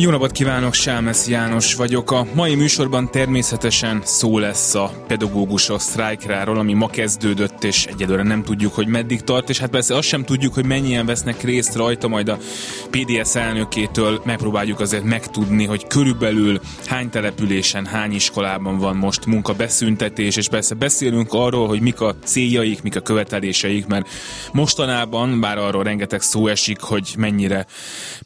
Jó napot kívánok, Sámesz János vagyok. A mai műsorban természetesen szó lesz a pedagógusok sztrájkráról, ami ma kezdődött, és egyelőre nem tudjuk, hogy meddig tart, és hát persze azt sem tudjuk, hogy mennyien vesznek részt rajta, majd a PDS elnökétől megpróbáljuk azért megtudni, hogy körülbelül hány településen, hány iskolában van most munkabeszüntetés, és persze beszélünk arról, hogy mik a céljaik, mik a követeléseik, mert mostanában, bár arról rengeteg szó esik, hogy mennyire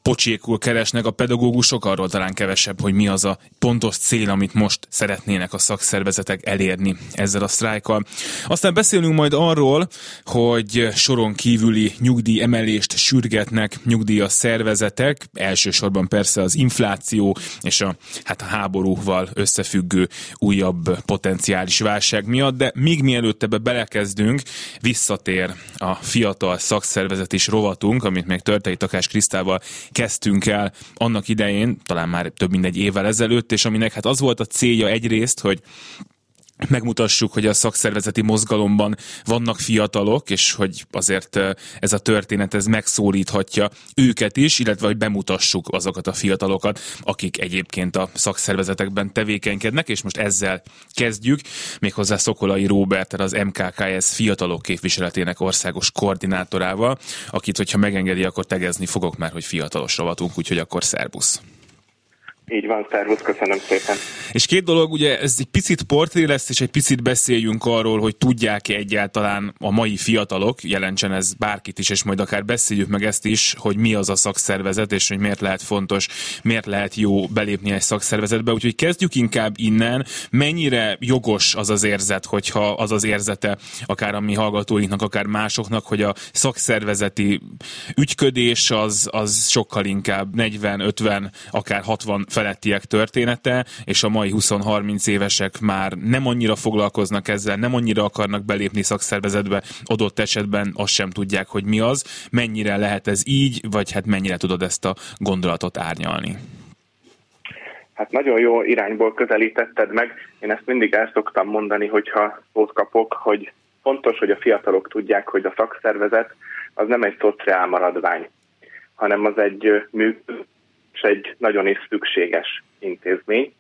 pocsékul keresnek a pedagógus pedagógusok, arról talán kevesebb, hogy mi az a pontos cél, amit most szeretnének a szakszervezetek elérni ezzel a sztrájkkal. Aztán beszélünk majd arról, hogy soron kívüli nyugdíj emelést sürgetnek nyugdíjas szervezetek, elsősorban persze az infláció és a, hát a háborúval összefüggő újabb potenciális válság miatt, de még mielőtt ebbe belekezdünk, visszatér a fiatal szakszervezet is rovatunk, amit még Törtei Takás Krisztával kezdtünk el annak idején, elején, talán már több mint egy évvel ezelőtt, és aminek hát az volt a célja egyrészt, hogy megmutassuk, hogy a szakszervezeti mozgalomban vannak fiatalok, és hogy azért ez a történet ez megszólíthatja őket is, illetve hogy bemutassuk azokat a fiatalokat, akik egyébként a szakszervezetekben tevékenykednek, és most ezzel kezdjük, méghozzá Szokolai Róbert, az MKKS fiatalok képviseletének országos koordinátorával, akit, hogyha megengedi, akkor tegezni fogok már, hogy fiatalos rovatunk, úgyhogy akkor szervusz. Így van, szervusz, köszönöm szépen. És két dolog, ugye ez egy picit portré lesz, és egy picit beszéljünk arról, hogy tudják-e egyáltalán a mai fiatalok, jelentsen ez bárkit is, és majd akár beszéljük meg ezt is, hogy mi az a szakszervezet, és hogy miért lehet fontos, miért lehet jó belépni egy szakszervezetbe. Úgyhogy kezdjük inkább innen, mennyire jogos az az érzet, hogyha az az érzete akár a mi hallgatóinknak, akár másoknak, hogy a szakszervezeti ügyködés az, az sokkal inkább 40-50, akár 60 felettiek története, és a mai 20-30 évesek már nem annyira foglalkoznak ezzel, nem annyira akarnak belépni szakszervezetbe, adott esetben azt sem tudják, hogy mi az. Mennyire lehet ez így, vagy hát mennyire tudod ezt a gondolatot árnyalni? Hát nagyon jó irányból közelítetted meg. Én ezt mindig el szoktam mondani, hogyha szót kapok, hogy fontos, hogy a fiatalok tudják, hogy a szakszervezet az nem egy szociál maradvány, hanem az egy működő és egy nagyon is szükséges intézmény,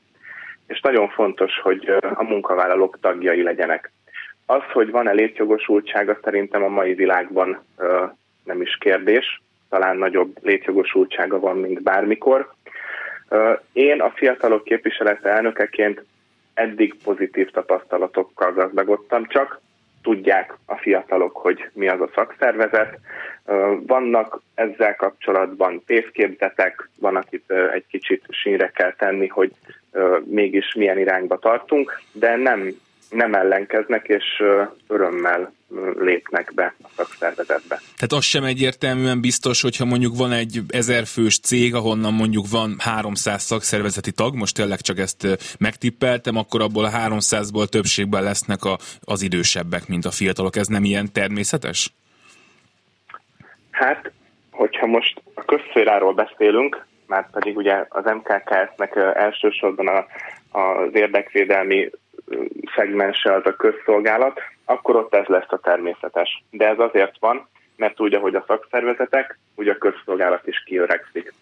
és nagyon fontos, hogy a munkavállalók tagjai legyenek. Az, hogy van-e létjogosultsága, szerintem a mai világban nem is kérdés, talán nagyobb létjogosultsága van, mint bármikor. Én a fiatalok képviselete elnökeként eddig pozitív tapasztalatokkal gazdagodtam, csak tudják a fiatalok, hogy mi az a szakszervezet. Vannak ezzel kapcsolatban tévképzetek, van, akit egy kicsit sínre kell tenni, hogy mégis milyen irányba tartunk, de nem, nem ellenkeznek, és örömmel lépnek be a szakszervezetbe. Tehát az sem egyértelműen biztos, hogyha mondjuk van egy ezerfős cég, ahonnan mondjuk van 300 szakszervezeti tag, most tényleg csak ezt megtippeltem, akkor abból a 300-ból többségben lesznek a, az idősebbek, mint a fiatalok. Ez nem ilyen természetes? Hát, hogyha most a közszféráról beszélünk, már pedig ugye az MKKS-nek elsősorban a, az érdekvédelmi szegmense az a közszolgálat, akkor ott ez lesz a természetes. De ez azért van, mert úgy, ahogy a szakszervezetek, úgy a közszolgálat is kiöregszik.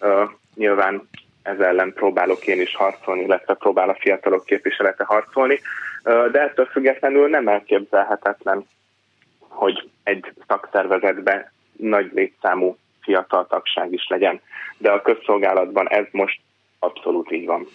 Uh, nyilván ez ellen próbálok én is harcolni, illetve próbál a fiatalok képviselete harcolni, uh, de ettől függetlenül nem elképzelhetetlen, hogy egy szakszervezetben nagy létszámú fiatal tagság is legyen. De a közszolgálatban ez most abszolút így van.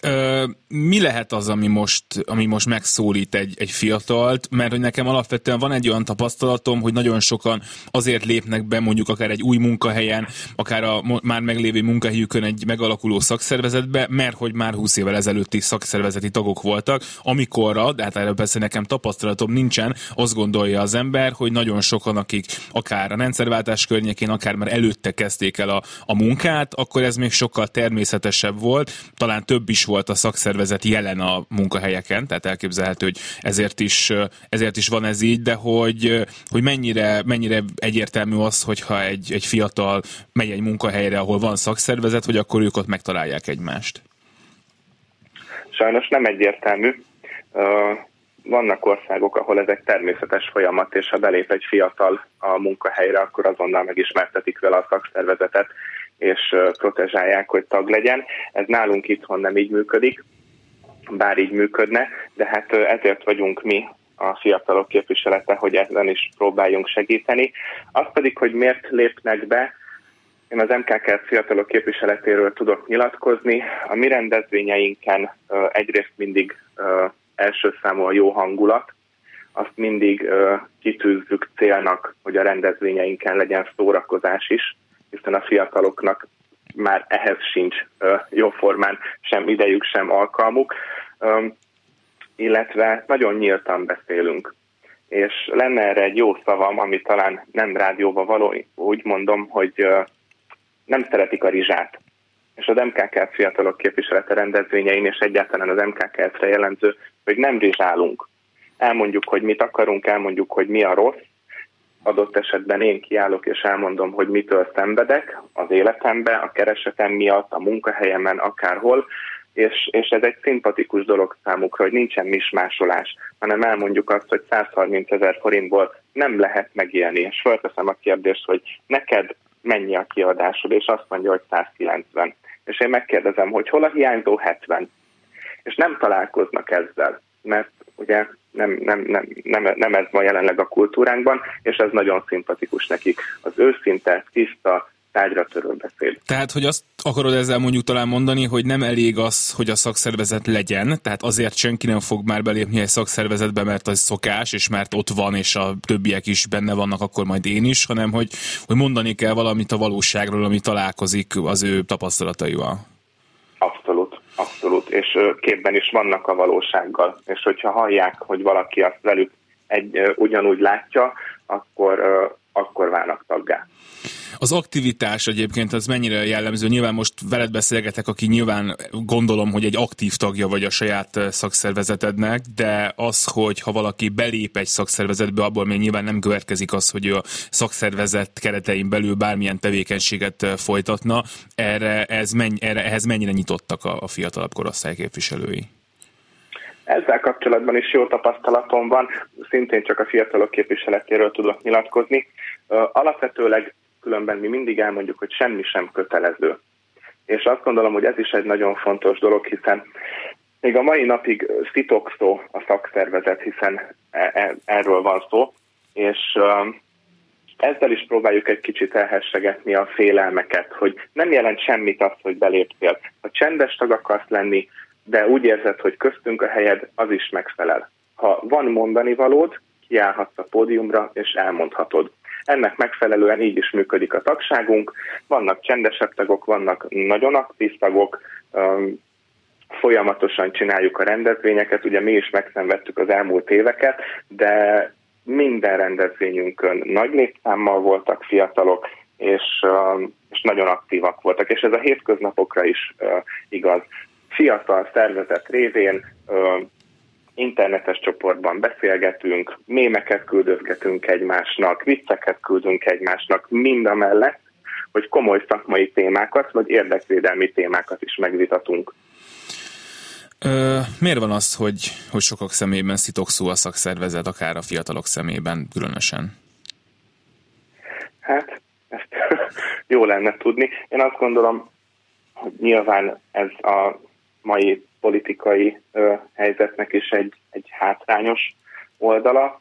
Ö, mi lehet az, ami most, ami most megszólít egy, egy fiatalt? Mert hogy nekem alapvetően van egy olyan tapasztalatom, hogy nagyon sokan azért lépnek be mondjuk akár egy új munkahelyen, akár a már meglévő munkahelyükön egy megalakuló szakszervezetbe, mert hogy már 20 évvel ezelőtt is szakszervezeti tagok voltak, amikorra, de hát erről persze nekem tapasztalatom nincsen, azt gondolja az ember, hogy nagyon sokan, akik akár a rendszerváltás környékén, akár már előtte kezdték el a, a munkát, akkor ez még sokkal természetesebb volt, talán több is volt a szakszervezet jelen a munkahelyeken, tehát elképzelhető, hogy ezért is, ezért is van ez így, de hogy, hogy mennyire, mennyire egyértelmű az, hogyha egy, egy fiatal megy egy munkahelyre, ahol van szakszervezet, hogy akkor ők ott megtalálják egymást? Sajnos nem egyértelmű. Vannak országok, ahol ez egy természetes folyamat, és ha belép egy fiatal a munkahelyre, akkor azonnal megismertetik vele a szakszervezetet, és protezsálják, hogy tag legyen. Ez nálunk itthon nem így működik, bár így működne, de hát ezért vagyunk mi a fiatalok képviselete, hogy ezen is próbáljunk segíteni. Az pedig, hogy miért lépnek be, én az MKK fiatalok képviseletéről tudok nyilatkozni. A mi rendezvényeinken egyrészt mindig első számú a jó hangulat, azt mindig kitűzzük célnak, hogy a rendezvényeinken legyen szórakozás is, hiszen a fiataloknak már ehhez sincs jóformán sem idejük, sem alkalmuk, illetve nagyon nyíltan beszélünk. És lenne erre egy jó szavam, ami talán nem rádióba való, úgy mondom, hogy nem szeretik a rizsát. És az MKK fiatalok képviselete rendezvényein, és egyáltalán az MKK-re jellemző, hogy nem rizsálunk. Elmondjuk, hogy mit akarunk, elmondjuk, hogy mi a rossz, adott esetben én kiállok és elmondom, hogy mitől szenvedek az életemben, a keresetem miatt, a munkahelyemen, akárhol, és, és ez egy szimpatikus dolog számukra, hogy nincsen mismásolás, hanem elmondjuk azt, hogy 130 ezer forintból nem lehet megélni, és felteszem a kérdést, hogy neked mennyi a kiadásod, és azt mondja, hogy 190. És én megkérdezem, hogy hol a hiányzó 70. És nem találkoznak ezzel, mert ugye nem, nem, nem, nem, nem ez van jelenleg a kultúránkban, és ez nagyon szimpatikus nekik. Az őszinte, tiszta, tárgyra törő beszéd. Tehát, hogy azt akarod ezzel mondjuk talán mondani, hogy nem elég az, hogy a szakszervezet legyen, tehát azért senki nem fog már belépni egy szakszervezetbe, mert az szokás, és mert ott van, és a többiek is benne vannak, akkor majd én is, hanem hogy, hogy mondani kell valamit a valóságról, ami találkozik az ő tapasztalataival. És képben is vannak a valósággal, és hogyha hallják, hogy valaki azt velük egy, ugyanúgy látja, akkor, akkor válnak taggá. Az aktivitás egyébként az mennyire jellemző? Nyilván most veled beszélgetek, aki nyilván gondolom, hogy egy aktív tagja vagy a saját szakszervezetednek, de az, hogy ha valaki belép egy szakszervezetbe, abból még nyilván nem következik az, hogy ő a szakszervezet keretein belül bármilyen tevékenységet folytatna. Erre, ez menny, erre ehhez mennyire nyitottak a, a fiatalabb korosztály képviselői? Ezzel kapcsolatban is jó tapasztalatom van, szintén csak a fiatalok képviseletéről tudok nyilatkozni. Alapvetőleg különben mi mindig elmondjuk, hogy semmi sem kötelező. És azt gondolom, hogy ez is egy nagyon fontos dolog, hiszen még a mai napig szó a szakszervezet, hiszen e, e, erről van szó, és ezzel is próbáljuk egy kicsit elhessegetni a félelmeket, hogy nem jelent semmit az, hogy beléptél. Ha csendes tag akarsz lenni, de úgy érzed, hogy köztünk a helyed, az is megfelel. Ha van mondani valód, kiállhatsz a pódiumra, és elmondhatod. Ennek megfelelően így is működik a tagságunk. Vannak csendesebb tagok, vannak nagyon aktív tagok, folyamatosan csináljuk a rendezvényeket, ugye mi is megszenvedtük az elmúlt éveket, de minden rendezvényünkön nagy létszámmal voltak fiatalok, és, és nagyon aktívak voltak, és ez a hétköznapokra is igaz. Fiatal szervezet révén internetes csoportban beszélgetünk, mémeket küldözgetünk egymásnak, vicceket küldünk egymásnak, mind a mellett, hogy komoly szakmai témákat, vagy érdekvédelmi témákat is megvitatunk. Ö, miért van az, hogy, hogy sokak szemében szitokszó a szakszervezet, akár a fiatalok szemében különösen? Hát, ezt jó lenne tudni. Én azt gondolom, hogy nyilván ez a mai politikai ö, helyzetnek is egy, egy hátrányos oldala,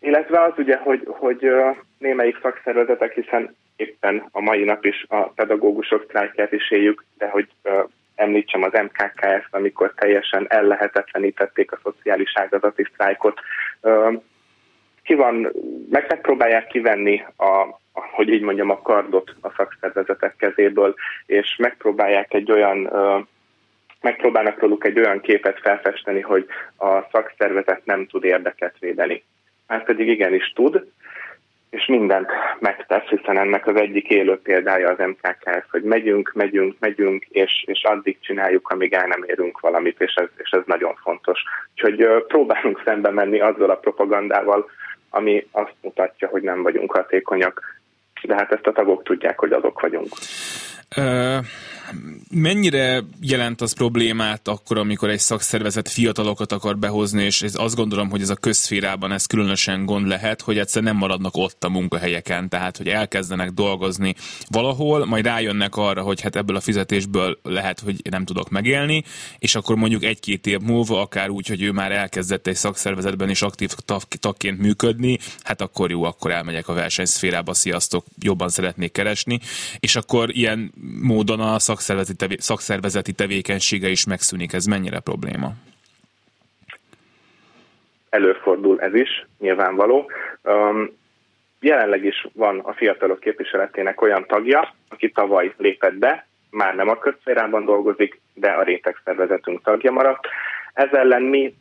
illetve az ugye, hogy, hogy ö, némelyik szakszervezetek, hiszen éppen a mai nap is a pedagógusok sztrájkját is éljük, de hogy ö, említsem az MKKS-t, amikor teljesen ellehetetlenítették a szociális ágazati sztrájkot. Ki van, meg megpróbálják kivenni a, hogy így mondjam, a kardot a szakszervezetek kezéből, és megpróbálják egy olyan megpróbálnak róluk egy olyan képet felfesteni, hogy a szakszervezet nem tud érdeket védeni. Már pedig igenis tud, és mindent megtesz, hiszen ennek az egyik élő példája az MKKS, hogy megyünk, megyünk, megyünk, és, és addig csináljuk, amíg el nem érünk valamit, és ez, és ez nagyon fontos. Úgyhogy próbálunk szembe menni azzal a propagandával, ami azt mutatja, hogy nem vagyunk hatékonyak, de hát ezt a tagok tudják, hogy azok vagyunk. Mennyire jelent az problémát akkor, amikor egy szakszervezet fiatalokat akar behozni, és ez azt gondolom, hogy ez a közszférában ez különösen gond lehet, hogy egyszer nem maradnak ott a munkahelyeken, tehát hogy elkezdenek dolgozni valahol, majd rájönnek arra, hogy hát ebből a fizetésből lehet, hogy nem tudok megélni, és akkor mondjuk egy-két év múlva, akár úgy, hogy ő már elkezdett egy szakszervezetben is aktív tagként működni, hát akkor jó, akkor elmegyek a versenyszférába, sziasztok, jobban szeretnék keresni, és akkor ilyen módon a szakszervezeti, tevé, szakszervezeti tevékenysége is megszűnik. Ez mennyire probléma? Előfordul ez is, nyilvánvaló. Um, jelenleg is van a fiatalok képviseletének olyan tagja, aki tavaly lépett be, már nem a közszférában dolgozik, de a rétegszervezetünk tagja maradt. Ez ellen mi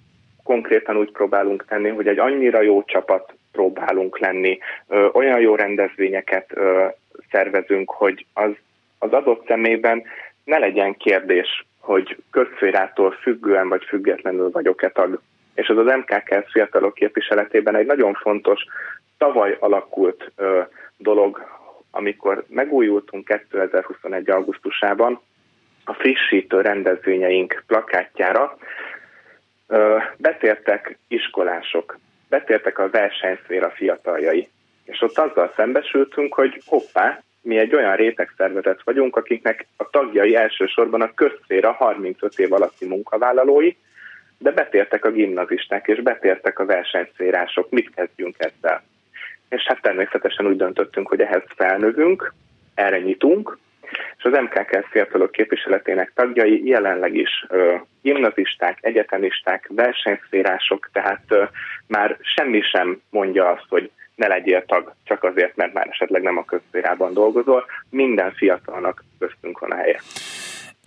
konkrétan úgy próbálunk tenni, hogy egy annyira jó csapat próbálunk lenni, ö, olyan jó rendezvényeket ö, szervezünk, hogy az, az adott szemében ne legyen kérdés, hogy közszférától függően vagy függetlenül vagyok-e tag. És az az MKK fiatalok képviseletében egy nagyon fontos, tavaly alakult ö, dolog, amikor megújultunk 2021. augusztusában a frissítő rendezvényeink plakátjára, ö, betértek iskolások, betértek a versenyszféra fiataljai. És ott azzal szembesültünk, hogy hoppá, mi egy olyan rétegszervezet vagyunk, akiknek a tagjai elsősorban a közszféra 35 év alatti munkavállalói, de betértek a gimnazisták, és betértek a versenyszférások. Mit kezdjünk ezzel? És hát természetesen úgy döntöttünk, hogy ehhez felnövünk, erre nyitunk, és az MKK fiatalok képviseletének tagjai jelenleg is ö, gimnazisták, egyetemisták, versenyszférások, tehát ö, már semmi sem mondja azt, hogy ne legyél tag csak azért, mert már esetleg nem a közszférában dolgozol. Minden fiatalnak köztünk van a helye.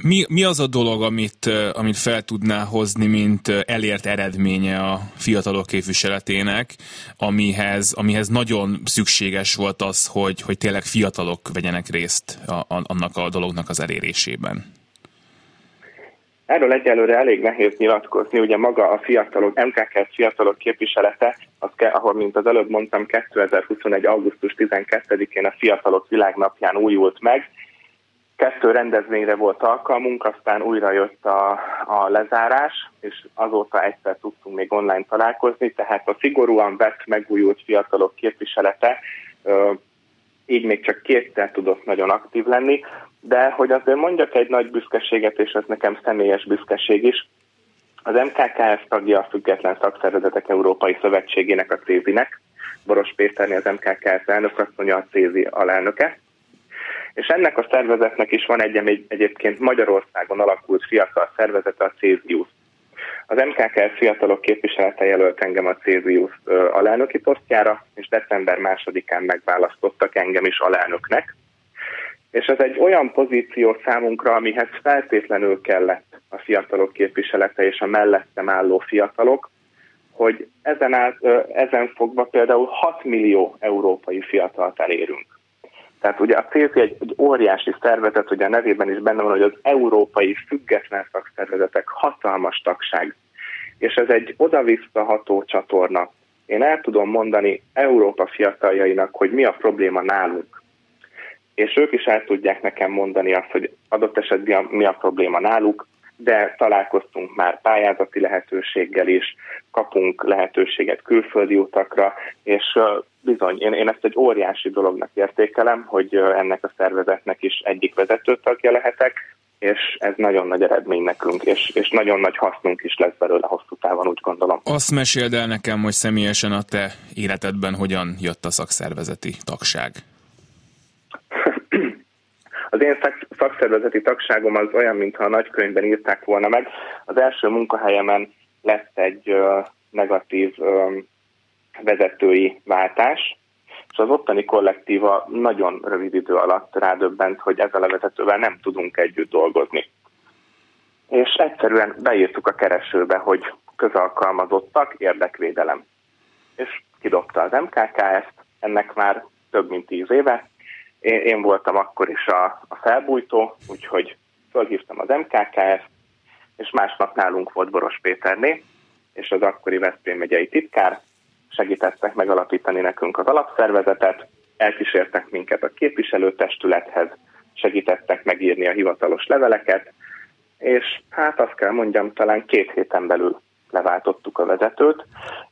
Mi, mi az a dolog, amit, amit fel tudná hozni, mint elért eredménye a fiatalok képviseletének, amihez, amihez nagyon szükséges volt az, hogy, hogy tényleg fiatalok vegyenek részt a, a, annak a dolognak az elérésében? Erről egyelőre elég nehéz nyilatkozni, ugye maga a fiatalok, MKK fiatalok képviselete, az ke, ahol, mint az előbb mondtam, 2021. augusztus 12-én a Fiatalok Világnapján újult meg. Kettő rendezvényre volt alkalmunk, aztán újra jött a, a lezárás, és azóta egyszer tudtunk még online találkozni, tehát a szigorúan vett megújult fiatalok képviselete így még csak kétszer tudott nagyon aktív lenni, de hogy azért mondjak egy nagy büszkeséget, és ez nekem személyes büszkeség is, az MKKF tagja a Független Szakszervezetek Európai Szövetségének, a CÉZI-nek, Boros Péterni az MKKF elnökasszonya, a CÉZI alelnöke, és ennek a szervezetnek is van egy, egyébként Magyarországon alakult fiatal szervezete, a Cézius. Az MKK fiatalok képviselete jelölt engem a Cézius alelnöki posztjára, és december másodikán megválasztottak engem is alelnöknek. És ez egy olyan pozíció számunkra, amihez feltétlenül kellett a fiatalok képviselete és a mellettem álló fiatalok, hogy ezen, át, ezen fogva például 6 millió európai fiatalt elérünk. Tehát ugye a CSZ egy, egy óriási szervezet, ugye a nevében is benne van, hogy az európai független szakszervezetek hatalmas tagság. És ez egy oda-visszaható csatorna. Én el tudom mondani Európa fiataljainak, hogy mi a probléma nálunk. És ők is el tudják nekem mondani azt, hogy adott esetben mi a probléma náluk, de találkoztunk már pályázati lehetőséggel is, kapunk lehetőséget külföldi utakra, és bizony, én, én ezt egy óriási dolognak értékelem, hogy ennek a szervezetnek is egyik vezető tagja lehetek, és ez nagyon nagy eredmény nekünk, és, és nagyon nagy hasznunk is lesz belőle hosszú távon, úgy gondolom. Azt meséld el nekem, hogy személyesen a te életedben hogyan jött a szakszervezeti tagság? Az én szakszervezeti tagságom az olyan, mintha a nagykönyvben írták volna meg. Az első munkahelyemen lett egy negatív vezetői váltás, és az ottani kollektíva nagyon rövid idő alatt rádöbbent, hogy ezzel a vezetővel nem tudunk együtt dolgozni. És egyszerűen beírtuk a keresőbe, hogy közalkalmazottak, érdekvédelem. És kidobta az MKK ezt, ennek már több mint tíz éve, én, én voltam akkor is a, a felbújtó, úgyhogy fölhívtam az MKKF, és másnap nálunk volt Boros Péterné, és az akkori Veszprém megyei titkár, segítettek megalapítani nekünk az alapszervezetet, elkísértek minket a képviselőtestülethez, segítettek megírni a hivatalos leveleket, és hát azt kell mondjam, talán két héten belül leváltottuk a vezetőt.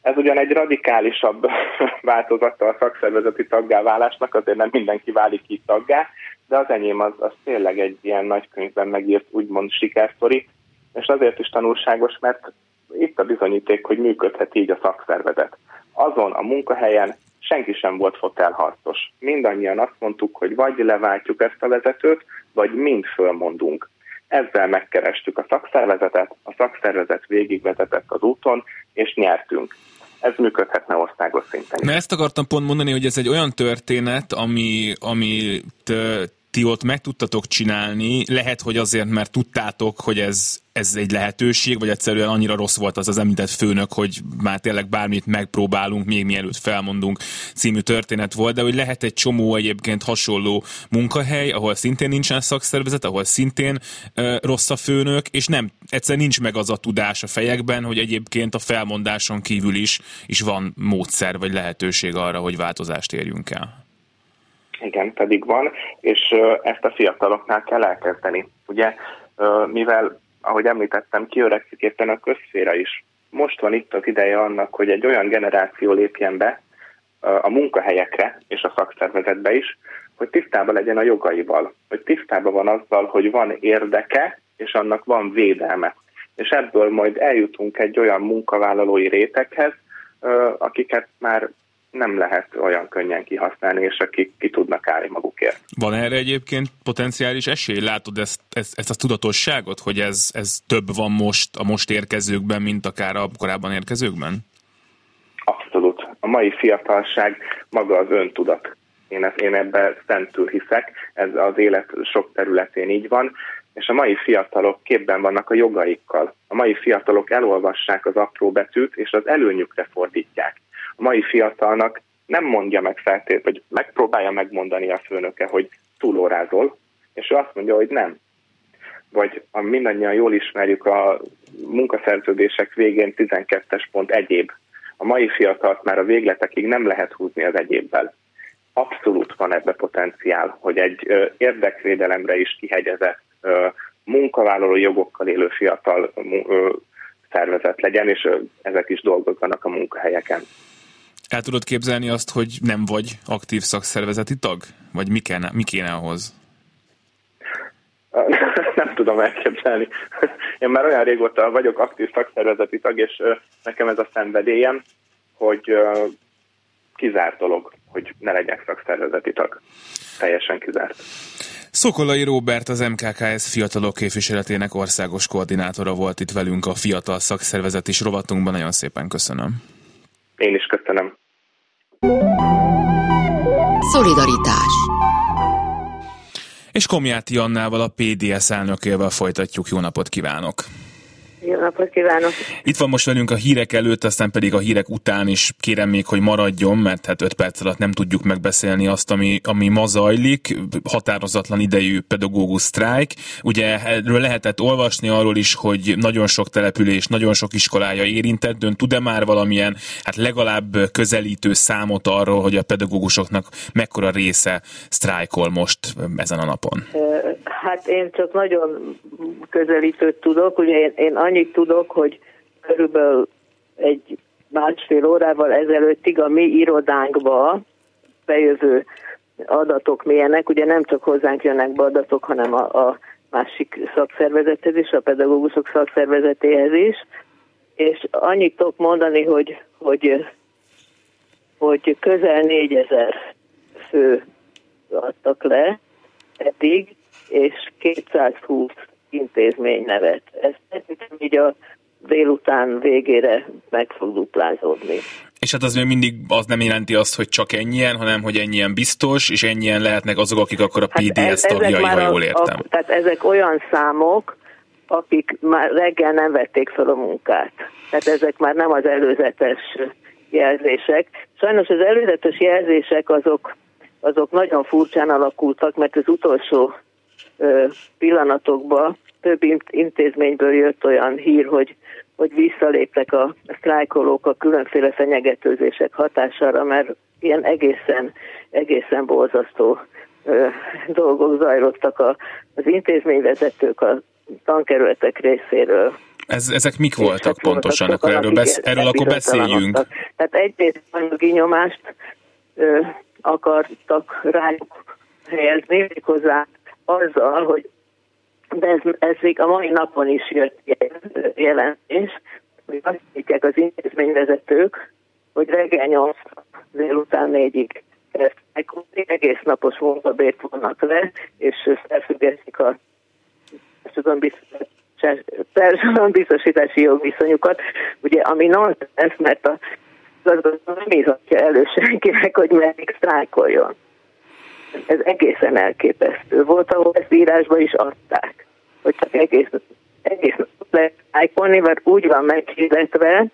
Ez ugyan egy radikálisabb változata a szakszervezeti taggáválásnak, azért nem mindenki válik így taggá, de az enyém az, az tényleg egy ilyen nagykönyvben megírt úgymond sikersztori, és azért is tanulságos, mert itt a bizonyíték, hogy működhet így a szakszervezet. Azon a munkahelyen senki sem volt fotelharcos. Mindannyian azt mondtuk, hogy vagy leváltjuk ezt a vezetőt, vagy mind fölmondunk. Ezzel megkerestük a szakszervezetet, a szakszervezet végigvezetett az úton, és nyertünk ez működhetne országos szinten. Mert ezt akartam pont mondani, hogy ez egy olyan történet, ami, amit ti ott meg tudtatok csinálni, lehet, hogy azért, mert tudtátok, hogy ez, ez egy lehetőség, vagy egyszerűen annyira rossz volt az az említett főnök, hogy már tényleg bármit megpróbálunk, még mielőtt felmondunk című történet volt, de hogy lehet egy csomó egyébként hasonló munkahely, ahol szintén nincsen szakszervezet, ahol szintén uh, rossz a főnök, és nem, egyszerűen nincs meg az a tudás a fejekben, hogy egyébként a felmondáson kívül is, is van módszer vagy lehetőség arra, hogy változást érjünk el. Igen, pedig van, és ezt a fiataloknál kell elkezdeni. Ugye, mivel, ahogy említettem, kiöregszik éppen a közszféra is. Most van itt az ideje annak, hogy egy olyan generáció lépjen be a munkahelyekre és a szakszervezetbe is, hogy tisztában legyen a jogaival, hogy tisztában van azzal, hogy van érdeke, és annak van védelme. És ebből majd eljutunk egy olyan munkavállalói réteghez, akiket már nem lehet olyan könnyen kihasználni, és akik ki tudnak állni magukért. Van erre egyébként potenciális esély? Látod ezt, ezt, ezt a tudatosságot, hogy ez, ez több van most a most érkezőkben, mint akár a korábban érkezőkben? Abszolút. A mai fiatalság maga az öntudat. Én, ezt, én ebben szentül hiszek, ez az élet sok területén így van, és a mai fiatalok képben vannak a jogaikkal. A mai fiatalok elolvassák az apró betűt, és az előnyükre fordítják mai fiatalnak nem mondja meg feltétlenül, vagy megpróbálja megmondani a főnöke, hogy túlórázol, és ő azt mondja, hogy nem. Vagy a mindannyian jól ismerjük a munkaszerződések végén 12-es pont egyéb. A mai fiatalt már a végletekig nem lehet húzni az egyébbel. Abszolút van ebbe potenciál, hogy egy érdekvédelemre is kihegyezett munkavállaló jogokkal élő fiatal szervezet legyen, és ezek is dolgozzanak a munkahelyeken. El tudod képzelni azt, hogy nem vagy aktív szakszervezeti tag? Vagy mi kéne, mi kéne ahhoz? Nem tudom elképzelni. Én már olyan régóta vagyok aktív szakszervezeti tag, és nekem ez a szenvedélyem, hogy kizárt dolog, hogy ne legyek szakszervezeti tag. Teljesen kizárt. Szokolai Róbert, az MKKS fiatalok képviseletének országos koordinátora volt itt velünk a fiatal szakszervezet is rovatunkban. Nagyon szépen köszönöm. Én is köszönöm. Szolidaritás És Komjáti Annával, a PDS elnökével folytatjuk. Jó napot kívánok! Jó napot kívánok! Itt van most velünk a hírek előtt, aztán pedig a hírek után is kérem még, hogy maradjon, mert hát öt perc alatt nem tudjuk megbeszélni azt, ami, ami ma zajlik. Határozatlan idejű pedagógus sztrájk. Ugye erről lehetett olvasni arról is, hogy nagyon sok település, nagyon sok iskolája érintett. Ön tud-e már valamilyen, hát legalább közelítő számot arról, hogy a pedagógusoknak mekkora része sztrájkol most ezen a napon? Hát én csak nagyon közelítőt tudok. Ugye én, én annyit tudok, hogy körülbelül egy másfél órával ezelőttig a mi irodánkba bejövő adatok milyenek, ugye nem csak hozzánk jönnek be adatok, hanem a, a másik szakszervezethez is, a pedagógusok szakszervezetéhez is, és annyit tudok mondani, hogy, hogy, hogy közel négyezer fő adtak le eddig, és 220 intézmény nevet. Ez így a délután végére meg fog duplázódni. És hát az még mindig az nem jelenti azt, hogy csak ennyien, hanem hogy ennyien biztos, és ennyien lehetnek azok, akik akkor a PDS hát ez, tagjai, ha jól értem. A, tehát ezek olyan számok, akik már reggel nem vették fel a munkát. Tehát ezek már nem az előzetes jelzések. Sajnos az előzetes jelzések azok, azok nagyon furcsán alakultak, mert az utolsó pillanatokban több intézményből jött olyan hír, hogy, hogy visszaléptek a sztrájkolók a különféle fenyegetőzések hatására, mert ilyen egészen, egészen borzasztó dolgok zajlottak a, az intézményvezetők, a tankerületek részéről. Ez, ezek mik voltak hát pontosan? Akkor erről, besz, erről akkor beszéljünk. Tehát egyrészt anyagi nyomást ö, akartak rájuk helyezni, méghozzá azzal, hogy de ez, ez még a mai napon is jött jelentés, hogy azt mondják az intézményvezetők, hogy reggel 8 délután 4-ig egész napos munkabért vonnak le, és felfüggesztik a társadalombiztosítási jogviszonyukat, ugye ami nonsens, mert a gazdaság nem írhatja elő senkinek, hogy meddig sztrájkoljon. Ez egészen elképesztő volt, ahol ezt írásba is adták, hogy csak egész, egész lehet sztrájkolni, mert úgy van meghirdetve,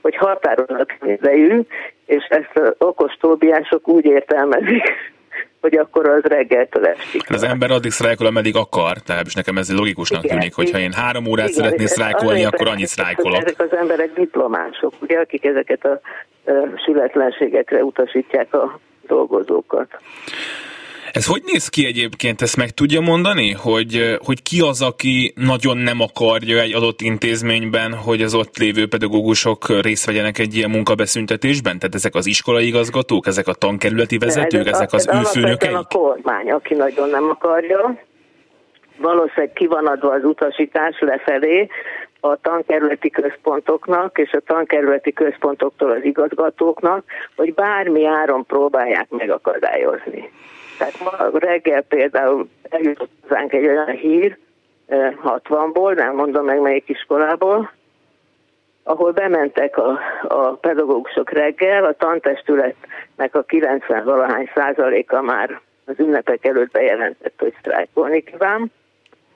hogy határozat idejű, és ezt az okos tóbiások úgy értelmezik, hogy akkor az reggeltől esik. Az ember addig sztrájkol, ameddig akar, tehát és nekem ez logikusnak igen, tűnik, hogyha én három órát igen, szeretnék sztrájkolni, akkor annyit sztrájkolok. Ezek az emberek diplomások, ugye, akik ezeket a, a sületlenségekre utasítják a dolgozókat. Ez hogy néz ki egyébként, ezt meg tudja mondani, hogy, hogy ki az, aki nagyon nem akarja egy adott intézményben, hogy az ott lévő pedagógusok részt vegyenek egy ilyen munkabeszüntetésben? Tehát ezek az iskolai igazgatók, ezek a tankerületi vezetők, ez ezek az ő főnökeik? a kormány, aki nagyon nem akarja. Valószínűleg ki van adva az utasítás lefelé, a tankerületi központoknak és a tankerületi központoktól az igazgatókból, hogy bármi áron próbálják megakadályozni. Tehát ma reggel például eljutott hozzánk egy olyan hír, 60-ból, nem mondom meg melyik iskolából, ahol bementek a, a pedagógusok reggel, a tantestületnek a 90-valahány százaléka már az ünnepek előtt bejelentett, hogy sztrájkolni kíván.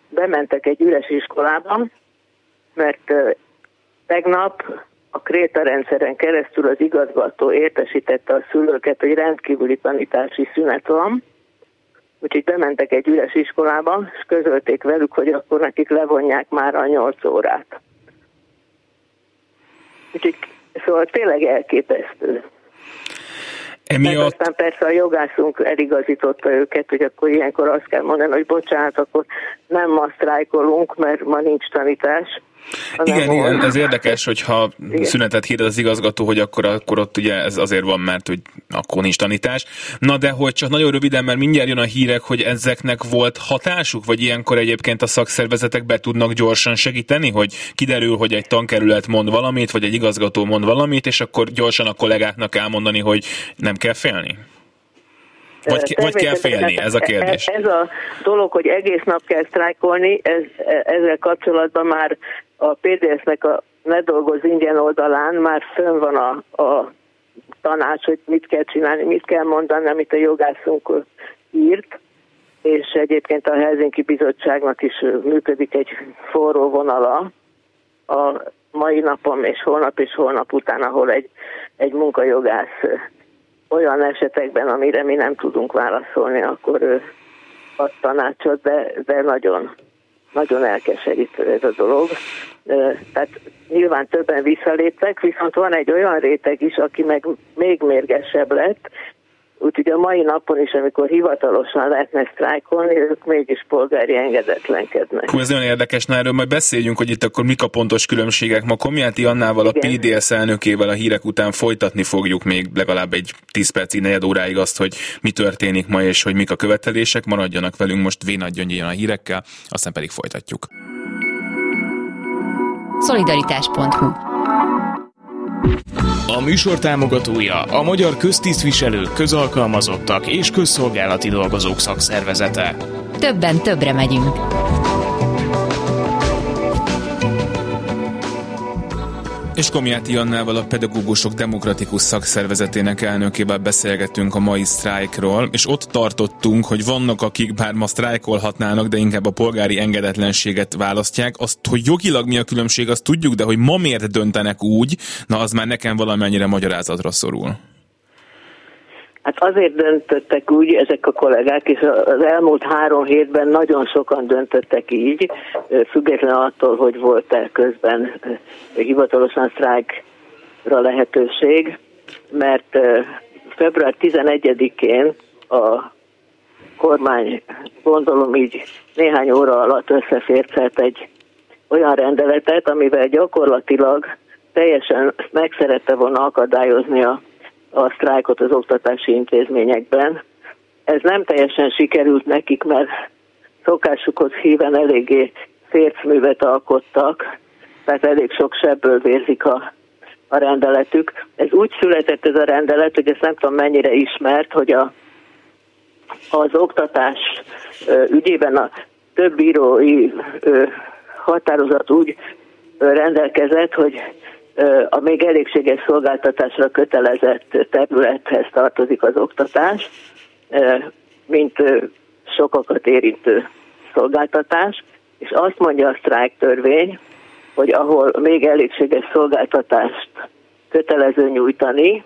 Bementek egy üres iskolában, mert tegnap a Kréta rendszeren keresztül az igazgató értesítette a szülőket, hogy rendkívüli tanítási szünet van, úgyhogy bementek egy üres iskolába, és közölték velük, hogy akkor nekik levonják már a nyolc órát. Úgyhogy szóval tényleg elképesztő. Emiatt... aztán persze a jogászunk eligazította őket, hogy akkor ilyenkor azt kell mondani, hogy bocsánat, akkor nem ma sztrájkolunk, mert ma nincs tanítás, igen, igen, ez érdekes, hogyha igen. szünetet hirdet az igazgató, hogy akkor, akkor ott ugye ez azért van, mert hogy akkor nincs tanítás. Na de hogy csak nagyon röviden, mert mindjárt jön a hírek, hogy ezeknek volt hatásuk, vagy ilyenkor egyébként a szakszervezetek be tudnak gyorsan segíteni, hogy kiderül, hogy egy tankerület mond valamit, vagy egy igazgató mond valamit, és akkor gyorsan a kollégáknak elmondani, hogy nem kell félni? Vagy, vagy kell félni? Ez a kérdés. Ez a dolog, hogy egész nap kell sztrájkolni, ez, ezzel kapcsolatban már a PDS-nek a Ne dolgoz ingyen oldalán már fönn van a, a tanács, hogy mit kell csinálni, mit kell mondani, amit a jogászunk írt, és egyébként a Helsinki Bizottságnak is működik egy forró vonala a mai napon és holnap és holnap után, ahol egy, egy munkajogász olyan esetekben, amire mi nem tudunk válaszolni, akkor ő ad tanácsot, de, de nagyon, nagyon elkeserítő ez a dolog. Tehát nyilván többen visszaléptek, viszont van egy olyan réteg is, aki meg még mérgesebb lett, Úgyhogy a mai napon is, amikor hivatalosan lehetne sztrájkolni, ők mégis polgári engedetlenkednek. Hú, ez nagyon érdekes, na erről majd beszéljünk, hogy itt akkor mik a pontos különbségek. Ma Komjáti Annával, Igen. a PDS elnökével a hírek után folytatni fogjuk még legalább egy 10 percig, negyed óráig azt, hogy mi történik ma, és hogy mik a követelések. Maradjanak velünk most Vénagy Gyöngyi a hírekkel, aztán pedig folytatjuk. Szolidaritás.hu a műsor támogatója a Magyar Köztisztviselők, Közalkalmazottak és Közszolgálati Dolgozók Szakszervezete. Többen többre megyünk. És Komjáti Annával a Pedagógusok Demokratikus Szakszervezetének elnökével beszélgettünk a mai sztrájkról, és ott tartottunk, hogy vannak, akik bár ma sztrájkolhatnának, de inkább a polgári engedetlenséget választják. Azt, hogy jogilag mi a különbség, azt tudjuk, de hogy ma miért döntenek úgy, na az már nekem valamennyire magyarázatra szorul. Hát azért döntöttek úgy ezek a kollégák, és az elmúlt három hétben nagyon sokan döntöttek így, független attól, hogy volt-e közben hivatalosan sztrájkra lehetőség, mert február 11-én a kormány gondolom így néhány óra alatt összefércelt egy olyan rendeletet, amivel gyakorlatilag teljesen meg szerette volna akadályozni a, a sztrájkot az oktatási intézményekben. Ez nem teljesen sikerült nekik, mert szokásukhoz híven eléggé fércművet alkottak, tehát elég sok sebből vérzik a, a rendeletük. Ez úgy született ez a rendelet, hogy ezt nem tudom mennyire ismert, hogy a, az oktatás ügyében a több bírói határozat úgy rendelkezett, hogy a még elégséges szolgáltatásra kötelezett területhez tartozik az oktatás, mint sokakat érintő szolgáltatás, és azt mondja a sztrájk törvény, hogy ahol még elégséges szolgáltatást kötelező nyújtani,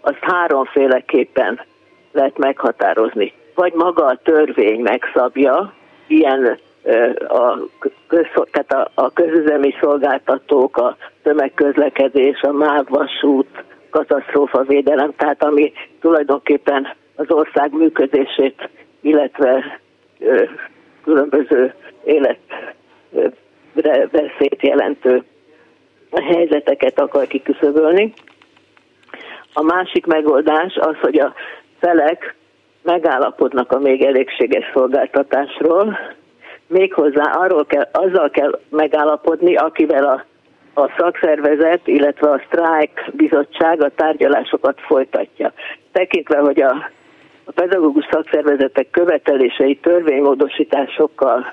azt háromféleképpen lehet meghatározni. Vagy maga a törvény megszabja, ilyen a, köz, tehát a, a közüzemi szolgáltatók, a tömegközlekedés, a MÁV vasút, katasztrófavédelem, tehát ami tulajdonképpen az ország működését, illetve ö, különböző életre veszélyt jelentő helyzeteket akar kiküszöbölni. A másik megoldás az, hogy a felek megállapodnak a még elégséges szolgáltatásról, méghozzá arról kell, azzal kell megállapodni, akivel a, a szakszervezet, illetve a sztrájk bizottság a tárgyalásokat folytatja. Tekintve, hogy a, a pedagógus szakszervezetek követelései törvénymódosításokkal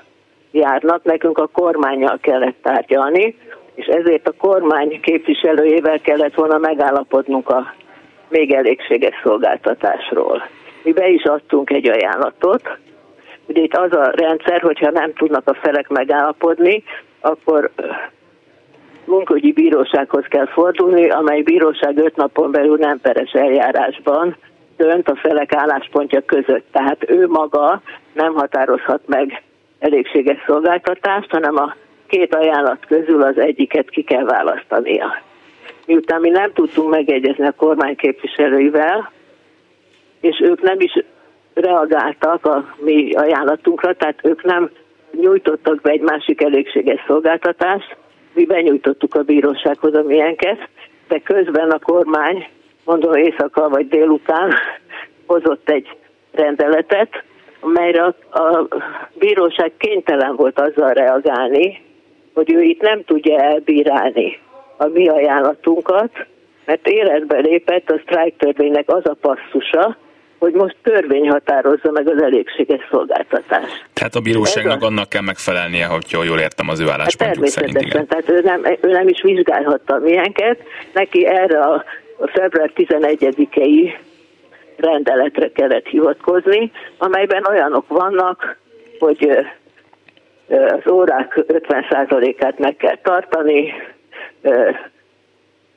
járnak, nekünk a kormányjal kellett tárgyalni, és ezért a kormány képviselőjével kellett volna megállapodnunk a még elégséges szolgáltatásról. Mi be is adtunk egy ajánlatot, Ugye itt az a rendszer, hogyha nem tudnak a felek megállapodni, akkor munkaügyi bírósághoz kell fordulni, amely bíróság öt napon belül nem peres eljárásban dönt a felek álláspontja között. Tehát ő maga nem határozhat meg elégséges szolgáltatást, hanem a két ajánlat közül az egyiket ki kell választania. Miután mi nem tudtunk megegyezni a kormány képviselőivel, és ők nem is reagáltak a mi ajánlatunkra, tehát ők nem nyújtottak be egy másik elégséges szolgáltatást, mi benyújtottuk a bírósághoz a miénket, de közben a kormány, mondom éjszaka vagy délután hozott egy rendeletet, amelyre a, a bíróság kénytelen volt azzal reagálni, hogy ő itt nem tudja elbírálni a mi ajánlatunkat, mert életbe lépett a sztrájk törvénynek az a passzusa, hogy most törvény határozza meg az elégséges szolgáltatást. Tehát a bíróságnak annak kell megfelelnie, hogy jól, jól értem az ő hát álláspontjuk szerint. Igen. Tehát ő nem, ő nem is vizsgálhatta milyenket, neki erre a, a február 11-i rendeletre kellett hivatkozni, amelyben olyanok vannak, hogy az órák 50%-át meg kell tartani,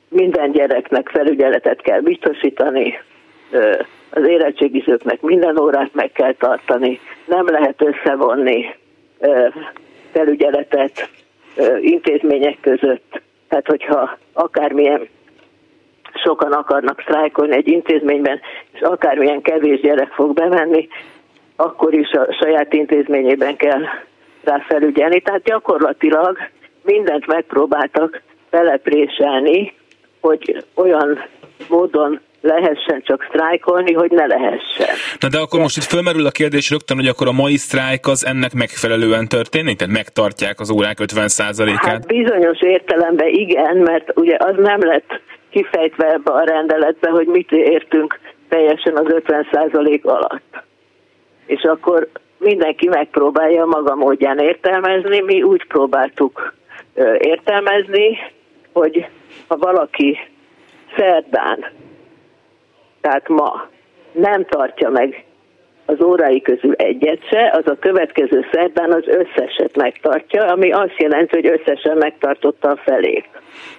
minden gyereknek felügyeletet kell biztosítani, az érettségizőknek minden órát meg kell tartani, nem lehet összevonni felügyeletet intézmények között. Tehát, hogyha akármilyen sokan akarnak sztrájkolni egy intézményben, és akármilyen kevés gyerek fog bemenni, akkor is a saját intézményében kell rá felügyelni. Tehát gyakorlatilag mindent megpróbáltak telepréselni, hogy olyan módon lehessen csak sztrájkolni, hogy ne lehessen. Na de akkor most itt fölmerül a kérdés rögtön, hogy akkor a mai sztrájk az ennek megfelelően történik? Tehát megtartják az órák 50%-át? Hát bizonyos értelemben igen, mert ugye az nem lett kifejtve ebbe a rendeletbe, hogy mit értünk teljesen az 50% alatt. És akkor mindenki megpróbálja maga módján értelmezni, mi úgy próbáltuk értelmezni, hogy ha valaki szerdán tehát ma nem tartja meg az órái közül egyet se, az a következő szerdán az összeset megtartja, ami azt jelenti, hogy összesen megtartotta a felét.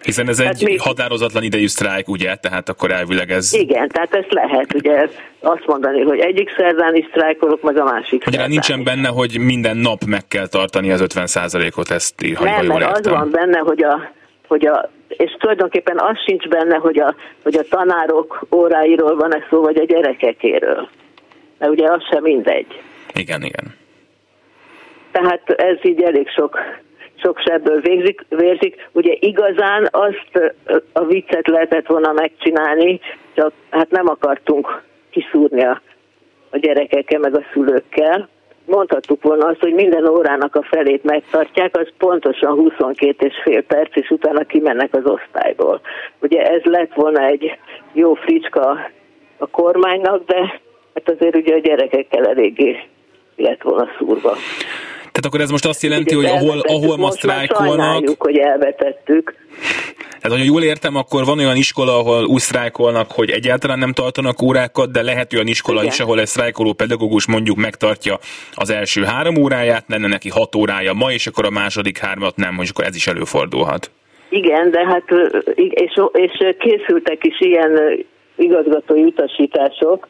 Hiszen ez tehát egy mi... határozatlan idejű sztrájk, ugye? Tehát akkor elvileg ez... Igen, tehát ezt lehet ugye azt mondani, hogy egyik szerdán is sztrájkolok, meg a másik Ugye nincsen is. benne, hogy minden nap meg kell tartani az 50%-ot, ezt ha Nem, jól mert az van benne, hogy a, hogy a és tulajdonképpen az sincs benne, hogy a, hogy a tanárok óráiról van-e szó, vagy a gyerekekéről. mert ugye az sem mindegy. Igen, igen. Tehát ez így elég sok, sok sebből végzik, vérzik. Ugye igazán azt a viccet lehetett volna megcsinálni, csak hát nem akartunk kiszúrni a, a gyerekekkel, meg a szülőkkel. Mondhattuk volna azt, hogy minden órának a felét megtartják, az pontosan 22 és fél perc, és utána kimennek az osztályból. Ugye ez lett volna egy jó fricska a kormánynak, de hát azért ugye a gyerekekkel eléggé lett volna szúrva. Tehát akkor ez most azt jelenti, hogy ahol, ahol ma sztrájkolnak... hogy elvetettük. Tehát, hogy jól értem, akkor van olyan iskola, ahol úgy sztrájkolnak, hogy egyáltalán nem tartanak órákat, de lehet olyan iskola Igen. is, ahol egy sztrájkoló pedagógus mondjuk megtartja az első három óráját, lenne neki hat órája ma, és akkor a második hármat nem, hogy akkor ez is előfordulhat. Igen, de hát és, és készültek is ilyen igazgatói utasítások,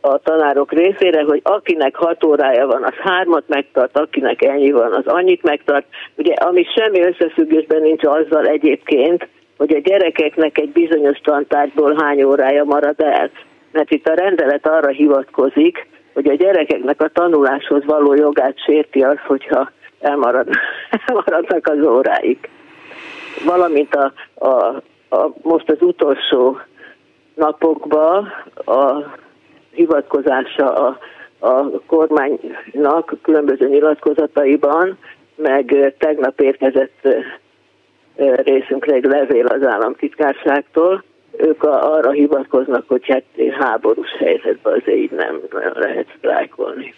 a tanárok részére, hogy akinek hat órája van, az hármat megtart, akinek ennyi van, az annyit megtart. Ugye, ami semmi összefüggésben nincs azzal egyébként, hogy a gyerekeknek egy bizonyos tantárgyból hány órája marad el. Mert itt a rendelet arra hivatkozik, hogy a gyerekeknek a tanuláshoz való jogát sérti az, hogyha elmarad, elmaradnak az óráik. Valamint a, a, a, most az utolsó napokban a hivatkozása a, a kormánynak különböző nyilatkozataiban, meg tegnap érkezett részünkre egy levél az államtitkárságtól, ők arra hivatkoznak, hogy hát háborús helyzetben azért így nem lehet sztrájkolni.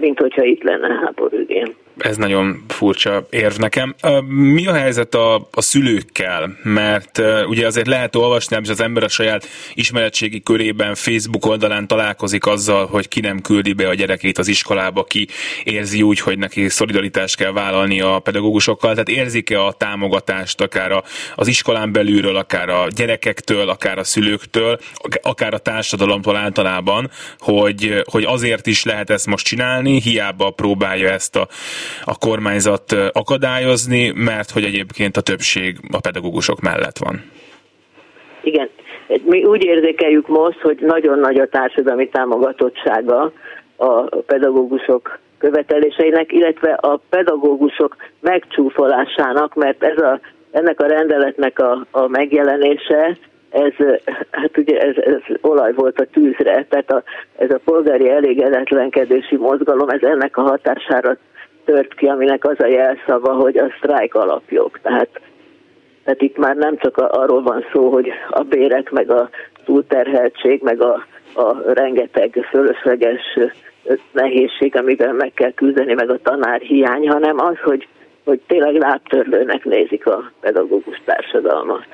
Mint hogyha itt lenne háború, igen ez nagyon furcsa érv nekem. Mi a helyzet a, a szülőkkel? Mert ugye azért lehet olvasni, hogy az ember a saját ismeretségi körében, Facebook oldalán találkozik azzal, hogy ki nem küldi be a gyerekét az iskolába, ki érzi úgy, hogy neki szolidaritást kell vállalni a pedagógusokkal. Tehát érzik-e a támogatást akár az iskolán belülről, akár a gyerekektől, akár a szülőktől, akár a társadalomtól általában, hogy, hogy azért is lehet ezt most csinálni, hiába próbálja ezt a a kormányzat akadályozni, mert hogy egyébként a többség a pedagógusok mellett van. Igen. Mi úgy érzékeljük most, hogy nagyon nagy a társadalmi támogatottsága a pedagógusok követeléseinek, illetve a pedagógusok megcsúfolásának, mert ez a, ennek a rendeletnek a, a megjelenése, ez, hát ugye ez, ez olaj volt a tűzre, tehát a, ez a polgári elégedetlenkedési mozgalom, ez ennek a hatására tört ki, aminek az a jelszava, hogy a sztrájk alapjog. Tehát, tehát itt már nem csak arról van szó, hogy a bérek, meg a túlterheltség, meg a, a rengeteg fölösleges nehézség, amiben meg kell küzdeni, meg a tanár hiány, hanem az, hogy, hogy tényleg lábtörlőnek nézik a pedagógus társadalmat.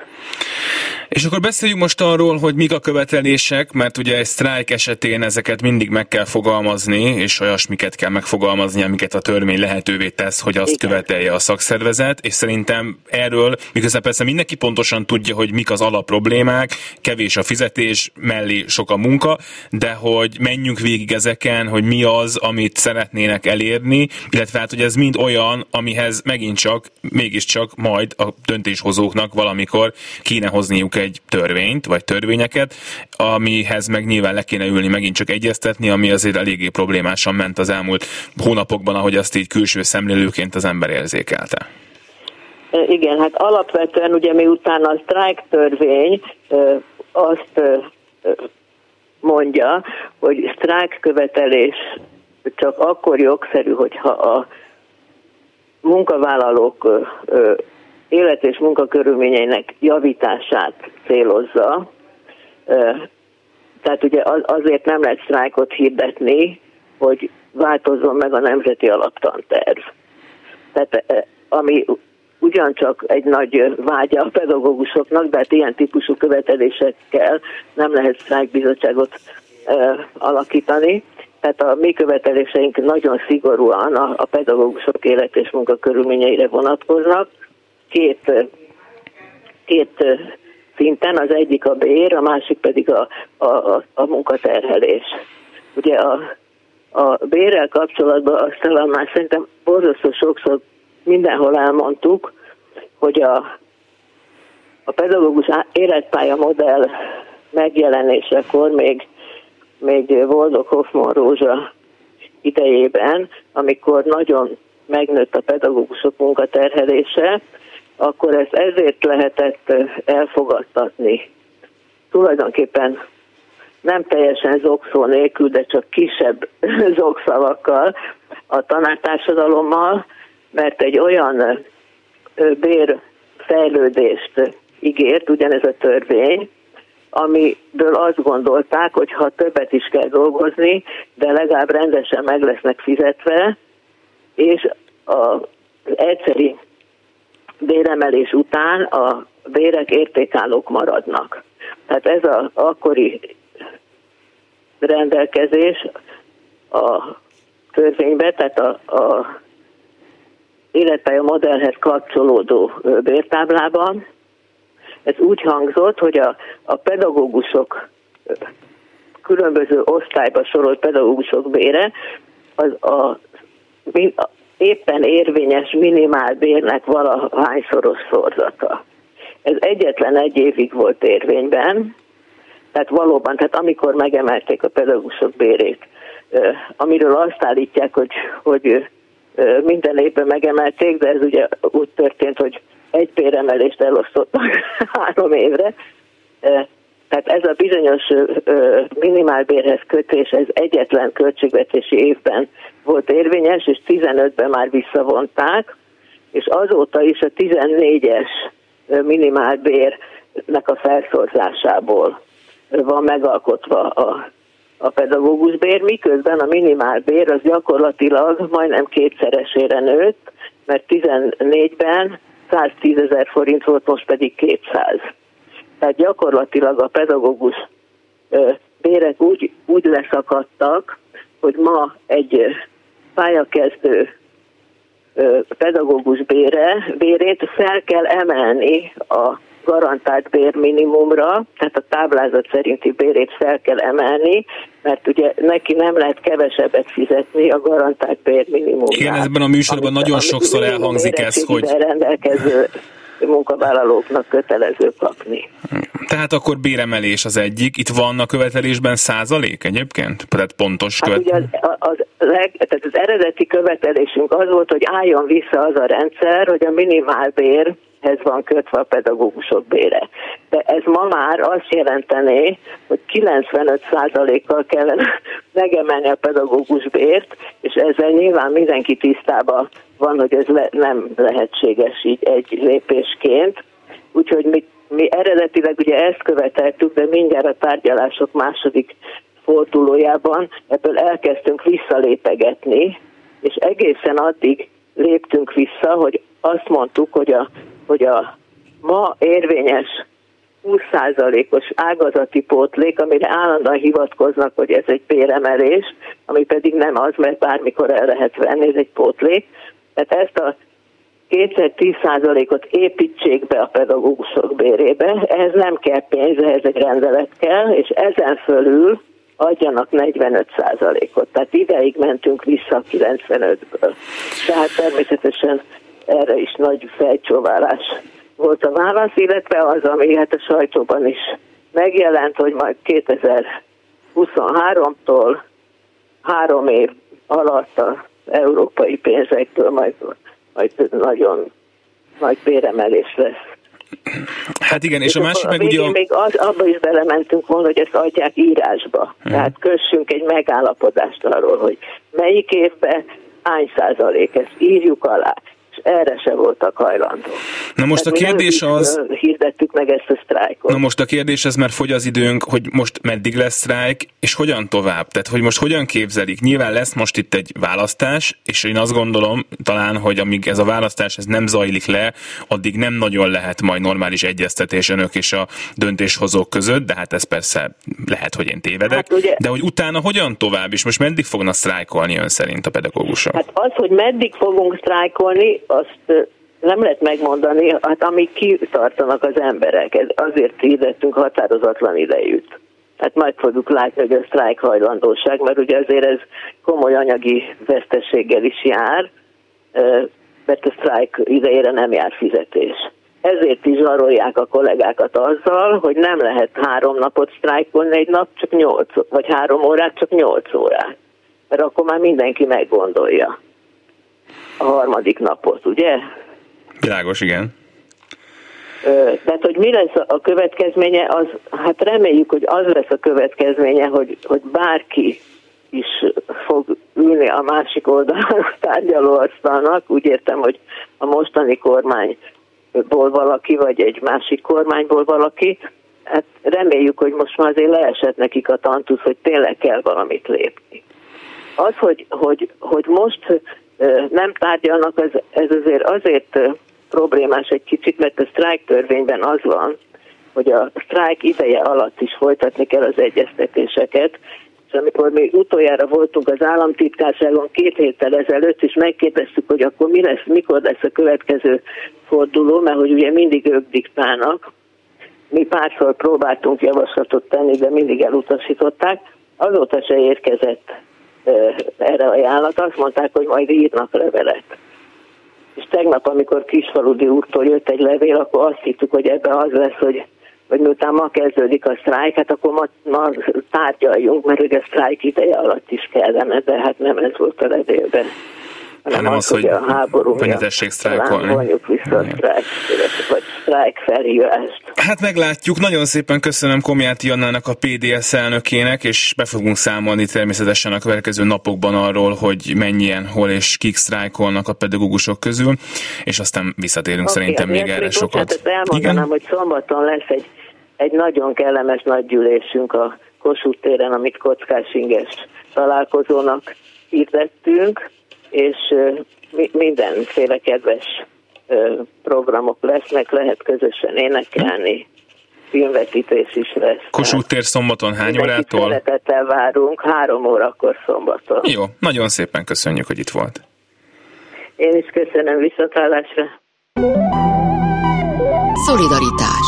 És akkor beszéljünk most arról, hogy mik a követelések, mert ugye egy sztrájk esetén ezeket mindig meg kell fogalmazni, és olyasmiket kell megfogalmazni, amiket a törvény lehetővé tesz, hogy azt Igen. követelje a szakszervezet, és szerintem erről, miközben persze mindenki pontosan tudja, hogy mik az alapproblémák, kevés a fizetés, mellé sok a munka, de hogy menjünk végig ezeken, hogy mi az, amit szeretnének elérni, illetve hát, hogy ez mind olyan, amihez megint csak, mégiscsak majd a döntéshozóknak valamikor kéne hozniuk egy törvényt, vagy törvényeket, amihez meg nyilván le kéne ülni megint csak egyeztetni, ami azért eléggé problémásan ment az elmúlt hónapokban, ahogy azt így külső szemlélőként az ember érzékelte. Igen, hát alapvetően ugye miután a sztrájk törvény azt mondja, hogy sztrájk követelés csak akkor jogszerű, hogyha a munkavállalók élet és munkakörülményeinek javítását célozza. Tehát ugye azért nem lehet sztrájkot hirdetni, hogy változzon meg a nemzeti alaptanterv. Tehát ami ugyancsak egy nagy vágya a pedagógusoknak, de hát ilyen típusú követelésekkel nem lehet sztrájkbizottságot alakítani. Tehát a mi követeléseink nagyon szigorúan a, pedagógusok élet és munkakörülményeire vonatkoznak, két, két szinten, az egyik a bér, a másik pedig a, a, a munkaterhelés. Ugye a, a bérrel kapcsolatban azt talán már szerintem borzasztó sokszor mindenhol elmondtuk, hogy a, a pedagógus életpálya modell megjelenésekor még még Boldog Hoffman Rózsa idejében, amikor nagyon megnőtt a pedagógusok munkaterhelése, akkor ezt ezért lehetett elfogadtatni. Tulajdonképpen nem teljesen zokszó nélkül, de csak kisebb zokszavakkal a tanártársadalommal, mert egy olyan bérfejlődést ígért, ugyanez a törvény, amiből azt gondolták, hogy ha többet is kell dolgozni, de legalább rendesen meg lesznek fizetve, és az egyszeri béremelés után a bérek értékállók maradnak. Tehát ez az akkori rendelkezés a törvénybe, tehát a, a életpálya modellhez kapcsolódó bértáblában. Ez úgy hangzott, hogy a, a pedagógusok különböző osztályba sorolt pedagógusok bére az a, a éppen érvényes minimálbérnek valahányszoros szorzata. Ez egyetlen egy évig volt érvényben, tehát valóban, tehát amikor megemelték a pedagógusok bérét, amiről azt állítják, hogy, hogy minden évben megemelték, de ez ugye úgy történt, hogy egy béremelést elosztottak három évre. Tehát ez a bizonyos minimálbérhez kötés, ez egyetlen költségvetési évben volt érvényes, és 15-ben már visszavonták, és azóta is a 14-es minimálbérnek a felszorzásából van megalkotva a, a pedagógus bér, miközben a minimál bér az gyakorlatilag majdnem kétszeresére nőtt, mert 14-ben 110 ezer forint volt, most pedig 200. Tehát gyakorlatilag a pedagógus bérek úgy, úgy leszakadtak, hogy ma egy pályakezdő pedagógus bére, bérét fel kell emelni a garantált bér minimumra, tehát a táblázat szerinti bérét fel kell emelni, mert ugye neki nem lehet kevesebbet fizetni a garantált bér minimumra. Igen, ebben a műsorban nagyon sokszor elhangzik ez, hogy... rendelkező munkavállalóknak kötelező kapni. Tehát akkor béremelés az egyik. Itt van a követelésben százalék egyébként? Tehát pontos követ... hát ugye az, az, leg, tehát az eredeti követelésünk az volt, hogy álljon vissza az a rendszer, hogy a minimálbér ez van kötve a pedagógusok bére. De ez ma már azt jelentené, hogy 95%-kal kellene megemelni a pedagógus bért, és ezzel nyilván mindenki tisztában van, hogy ez le, nem lehetséges így egy lépésként. Úgyhogy mi, mi eredetileg ugye ezt követeltük, de mindjárt a tárgyalások második fordulójában ebből elkezdtünk visszalépegetni, és egészen addig léptünk vissza, hogy azt mondtuk, hogy a hogy a ma érvényes 20%-os ágazati pótlék, amire állandóan hivatkoznak, hogy ez egy béremelés, ami pedig nem az, mert bármikor el lehet venni, ez egy pótlék. Tehát ezt a kétszer 10%-ot építsék be a pedagógusok bérébe, ehhez nem kell pénz, ehhez egy rendelet kell, és ezen fölül adjanak 45%-ot. Tehát ideig mentünk vissza 95-ből. Tehát természetesen erre is nagy fejcsóválás volt a válasz, illetve az, ami hát a sajtóban is megjelent, hogy majd 2023-tól három év alatt az európai pénzektől majd, majd nagyon nagy béremelés lesz. Hát igen, és a másik meg ugye... A... Még az, abba is belementünk volna, hogy ezt adják írásba. Hmm. Tehát kössünk egy megállapodást arról, hogy melyik évben hány százalék, ezt írjuk alá erre se voltak hajlandók. Na most Tehát a kérdés az... Hirdettük meg ezt a sztrájkot. Na most a kérdés ez, mert fogy az időnk, hogy most meddig lesz sztrájk, és hogyan tovább? Tehát, hogy most hogyan képzelik? Nyilván lesz most itt egy választás, és én azt gondolom talán, hogy amíg ez a választás ez nem zajlik le, addig nem nagyon lehet majd normális egyeztetés önök és a döntéshozók között, de hát ez persze lehet, hogy én tévedek. Hát ugye, de hogy utána hogyan tovább, és most meddig fognak sztrájkolni ön szerint a pedagógusok? Hát az, hogy meddig fogunk sztrájkolni, azt nem lehet megmondani, hát amíg kitartanak az emberek, azért hirdettünk határozatlan idejűt. Hát majd fogjuk látni, hogy a sztrájk hajlandóság, mert ugye azért ez komoly anyagi veszteséggel is jár, mert a sztrájk idejére nem jár fizetés. ezért is zsarolják a kollégákat azzal, hogy nem lehet három napot sztrájkolni egy nap, csak nyolc, vagy három órát, csak nyolc órát. Mert akkor már mindenki meggondolja a harmadik napot, ugye? Világos, igen. Tehát, hogy mi lesz a következménye, az, hát reméljük, hogy az lesz a következménye, hogy, hogy bárki is fog ülni a másik oldalon tárgyalóasztalnak. Úgy értem, hogy a mostani kormányból valaki, vagy egy másik kormányból valaki. Hát reméljük, hogy most már azért leesett nekik a tantusz, hogy tényleg kell valamit lépni. Az, hogy, hogy, hogy most nem tárgyalnak, ez, ez azért azért problémás egy kicsit, mert a sztrájk törvényben az van, hogy a sztrájk ideje alatt is folytatni kell az egyeztetéseket, és amikor még utoljára voltunk az államtitkárságon két héttel ezelőtt, és megkérdeztük, hogy akkor mi lesz, mikor lesz a következő forduló, mert hogy ugye mindig ők diktálnak. Mi párszor próbáltunk javaslatot tenni, de mindig elutasították. Azóta se érkezett erre ajánlat, azt mondták, hogy majd írnak levelet. És tegnap, amikor Kisfaludi úrtól jött egy levél, akkor azt hittük, hogy ebben az lesz, hogy vagy miután ma kezdődik a sztrájk, hát akkor ma, ma tárgyaljunk, mert ugye a sztrájk ideje alatt is kellene, de hát nem ez volt a levélben hanem, hanem az, az, hogy a háború tessék sztrájkolni. Vonjuk vissza a sztrájk, vagy sztrájk felhívást. Hát meglátjuk. Nagyon szépen köszönöm Komjáti Annának a PDS elnökének, és be fogunk számolni természetesen a következő napokban arról, hogy mennyien, hol és kik sztrájkolnak a pedagógusok közül, és aztán visszatérünk okay, szerintem még erre sokat. Elmondanám, Igen? hogy szombaton lesz egy, egy nagyon kellemes nagy gyűlésünk a Kossuth téren, amit Kockás Inges találkozónak hirdettünk, és mindenféle kedves programok lesznek, lehet közösen énekelni, filmvetítés is lesz. Kossuth tér szombaton hány órától? Szeretettel várunk, három órakor szombaton. Jó, nagyon szépen köszönjük, hogy itt volt. Én is köszönöm, visszatálásra. Szolidaritás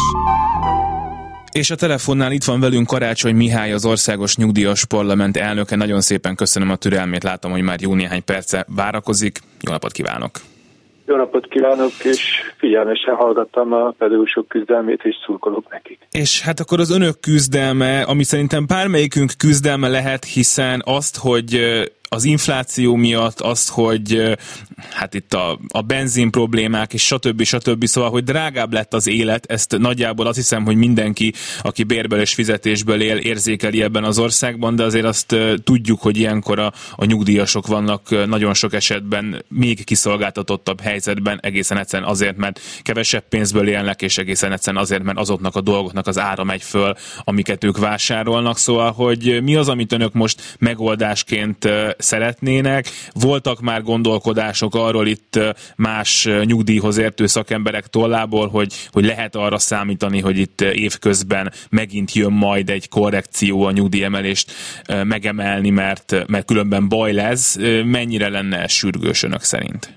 és a telefonnál itt van velünk Karácsony Mihály, az Országos Nyugdíjas Parlament elnöke. Nagyon szépen köszönöm a türelmét, látom, hogy már jó néhány perce várakozik. Jó napot kívánok! Jó napot kívánok, és figyelmesen hallgattam a pedagógusok küzdelmét, és szurkolok nekik. És hát akkor az önök küzdelme, ami szerintem bármelyikünk küzdelme lehet, hiszen azt, hogy az infláció miatt, azt, hogy hát itt a, a benzin problémák, és stb. stb. Szóval, hogy drágább lett az élet, ezt nagyjából azt hiszem, hogy mindenki, aki bérből és fizetésből él, érzékeli ebben az országban, de azért azt tudjuk, hogy ilyenkor a, a nyugdíjasok vannak nagyon sok esetben még kiszolgáltatottabb helyzetben, egészen egyszerűen azért, mert kevesebb pénzből élnek, és egészen egyszerűen azért, mert azoknak a dolgoknak az ára megy föl, amiket ők vásárolnak. Szóval, hogy mi az, amit önök most megoldásként szeretnének. Voltak már gondolkodások arról itt más nyugdíjhoz értő szakemberek tollából, hogy, hogy lehet arra számítani, hogy itt évközben megint jön majd egy korrekció a nyugdíjemelést megemelni, mert, mert különben baj lesz. Mennyire lenne ez sürgős önök szerint?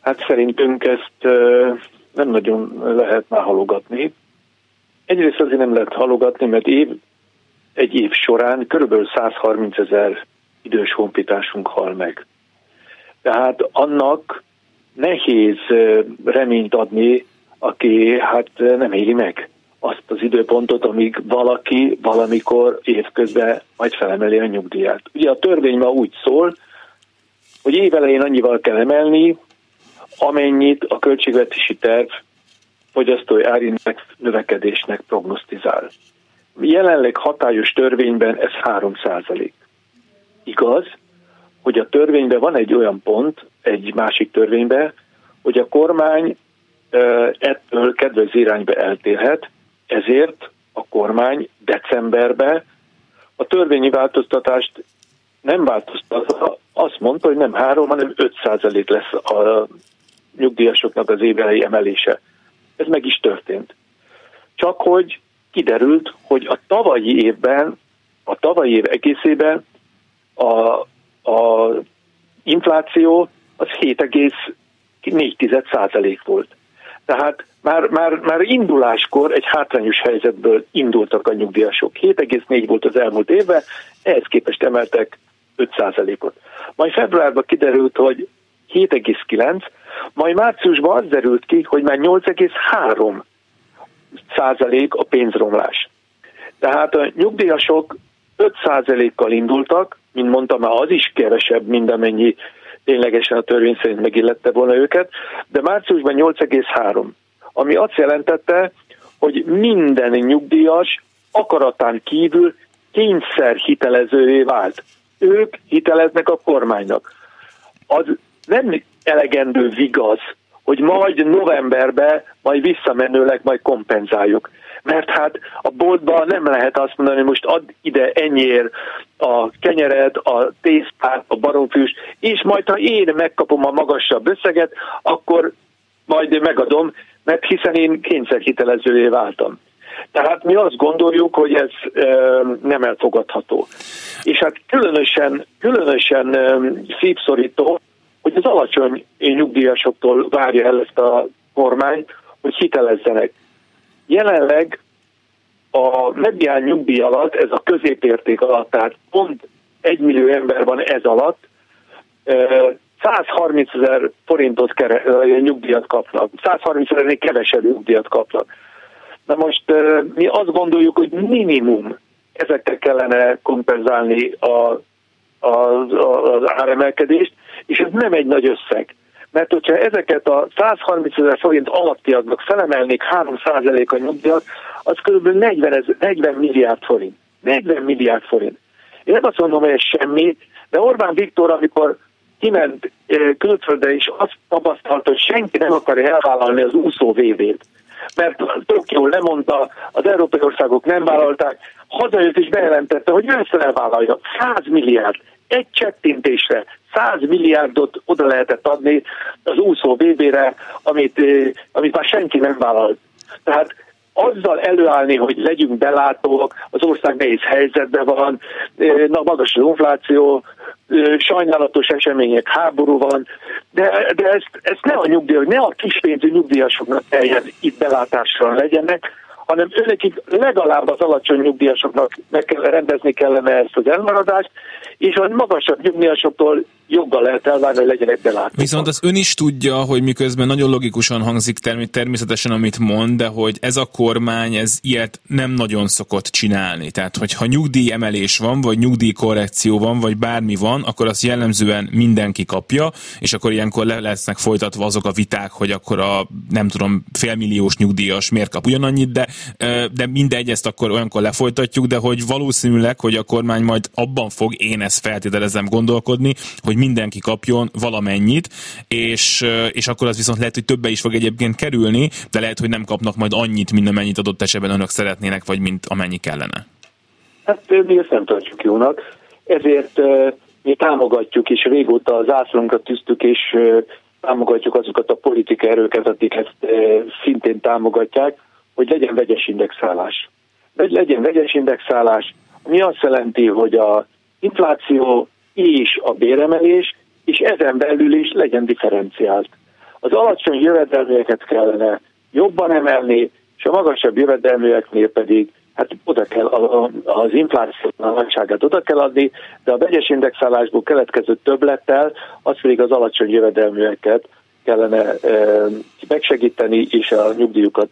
Hát szerintünk ezt nem nagyon lehet már halogatni. Egyrészt azért nem lehet halogatni, mert év, egy év során körülbelül 130 ezer idős honfitársunk hal meg. Tehát annak nehéz reményt adni, aki hát nem éri meg azt az időpontot, amíg valaki valamikor évközben majd felemeli a nyugdíját. Ugye a törvény ma úgy szól, hogy évelején annyival kell emelni, amennyit a költségvetési terv fogyasztói ári növekedésnek prognosztizál. Jelenleg hatályos törvényben ez 3 százalék. Igaz, hogy a törvényben van egy olyan pont, egy másik törvényben, hogy a kormány ettől kedvező irányba eltérhet, ezért a kormány decemberben a törvényi változtatást nem változtatta, azt mondta, hogy nem 3, hanem 5 százalék lesz a nyugdíjasoknak az évelei emelése. Ez meg is történt. Csak hogy kiderült, hogy a tavalyi évben, a tavalyi év egészében a, a infláció az 7,4 százalék volt. Tehát már, már, már induláskor egy hátrányos helyzetből indultak a nyugdíjasok. 7,4 volt az elmúlt évben, ehhez képest emeltek 5 százalékot. Majd februárban kiderült, hogy 7,9, Majd márciusban az derült ki, hogy már 8,3 százalék a pénzromlás. Tehát a nyugdíjasok 5 százalékkal indultak, mint mondtam, már az is kevesebb, mint amennyi ténylegesen a törvény szerint megillette volna őket, de márciusban 8,3, ami azt jelentette, hogy minden nyugdíjas akaratán kívül kényszer hitelezővé vált. Ők hiteleznek a kormánynak. Az nem elegendő vigaz, hogy majd novemberben majd visszamenőleg majd kompenzáljuk. Mert hát a boltban nem lehet azt mondani, hogy most add ide ennyiért a kenyered, a tésztát, a baromfűs, és majd ha én megkapom a magasabb összeget, akkor majd megadom, mert hiszen én kényszerhitelezővé váltam. Tehát mi azt gondoljuk, hogy ez nem elfogadható. És hát különösen, különösen szívszorító, hogy az alacsony nyugdíjasoktól várja el ezt a kormány, hogy hitelezzenek. Jelenleg a medián nyugdíj alatt, ez a középérték alatt, tehát pont egy millió ember van ez alatt, 130 ezer forintot kere, nyugdíjat kapnak, 130 ezernél kevesebb nyugdíjat kapnak. Na most mi azt gondoljuk, hogy minimum ezekkel kellene kompenzálni a, a, az áremelkedést, és ez nem egy nagy összeg. Mert hogyha ezeket a 130 ezer forint alattiaknak felemelnék 3 a nyugdíjat, az kb. 40, 40 milliárd forint. 40 milliárd forint. Én nem azt mondom, hogy ez semmi, de Orbán Viktor, amikor kiment külföldre, és azt tapasztalta, hogy senki nem akarja elvállalni az úszó védét, mert Tokió lemondta, az európai országok nem vállalták, hazajött és bejelentette, hogy ő ezt elvállalja. 100 milliárd, egy csettintésre 100 milliárdot oda lehetett adni az úszó BB-re, amit, amit már senki nem vállalt. Tehát azzal előállni, hogy legyünk belátók, az ország nehéz helyzetben van, na, magas az infláció, sajnálatos események, háború van, de, de ezt, ezt ne a nyugdíjak, ne a kispénzű nyugdíjasoknak kelljen itt belátásra legyenek, hanem őnekik legalább az alacsony nyugdíjasoknak meg kell, rendezni kellene ezt az elmaradást, és a magasabb nyugdíjasoktól joggal lehet elvárni, hogy legyenek belátva. Viszont az ön is tudja, hogy miközben nagyon logikusan hangzik természetesen, amit mond, de hogy ez a kormány, ez ilyet nem nagyon szokott csinálni. Tehát, hogyha nyugdíj emelés van, vagy nyugdíj korrekció van, vagy bármi van, akkor azt jellemzően mindenki kapja, és akkor ilyenkor le lesznek folytatva azok a viták, hogy akkor a nem tudom, félmilliós nyugdíjas miért kap ugyanannyit, de, de mindegy, ezt akkor olyankor lefolytatjuk, de hogy valószínűleg, hogy a kormány majd abban fog, én ezt feltételezem gondolkodni, hogy mindenki kapjon valamennyit, és, és akkor az viszont lehet, hogy többe is fog egyébként kerülni, de lehet, hogy nem kapnak majd annyit, mint amennyit adott esetben önök szeretnének, vagy mint amennyi kellene. Hát mi ezt nem tartjuk jónak, ezért mi támogatjuk, és régóta az ászlónkat tűztük, és támogatjuk azokat a politikai erőket, akik ezt szintén támogatják, hogy legyen vegyes indexálás. Legyen vegyes indexálás, mi azt jelenti, hogy a infláció és a béremelés, és ezen belül is legyen differenciált. Az alacsony jövedelműeket kellene jobban emelni, és a magasabb jövedelműeknél pedig hát oda kell az infláció nagyságát oda kell adni, de a vegyes indexálásból keletkező többlettel az pedig az alacsony jövedelműeket kellene megsegíteni és a nyugdíjukat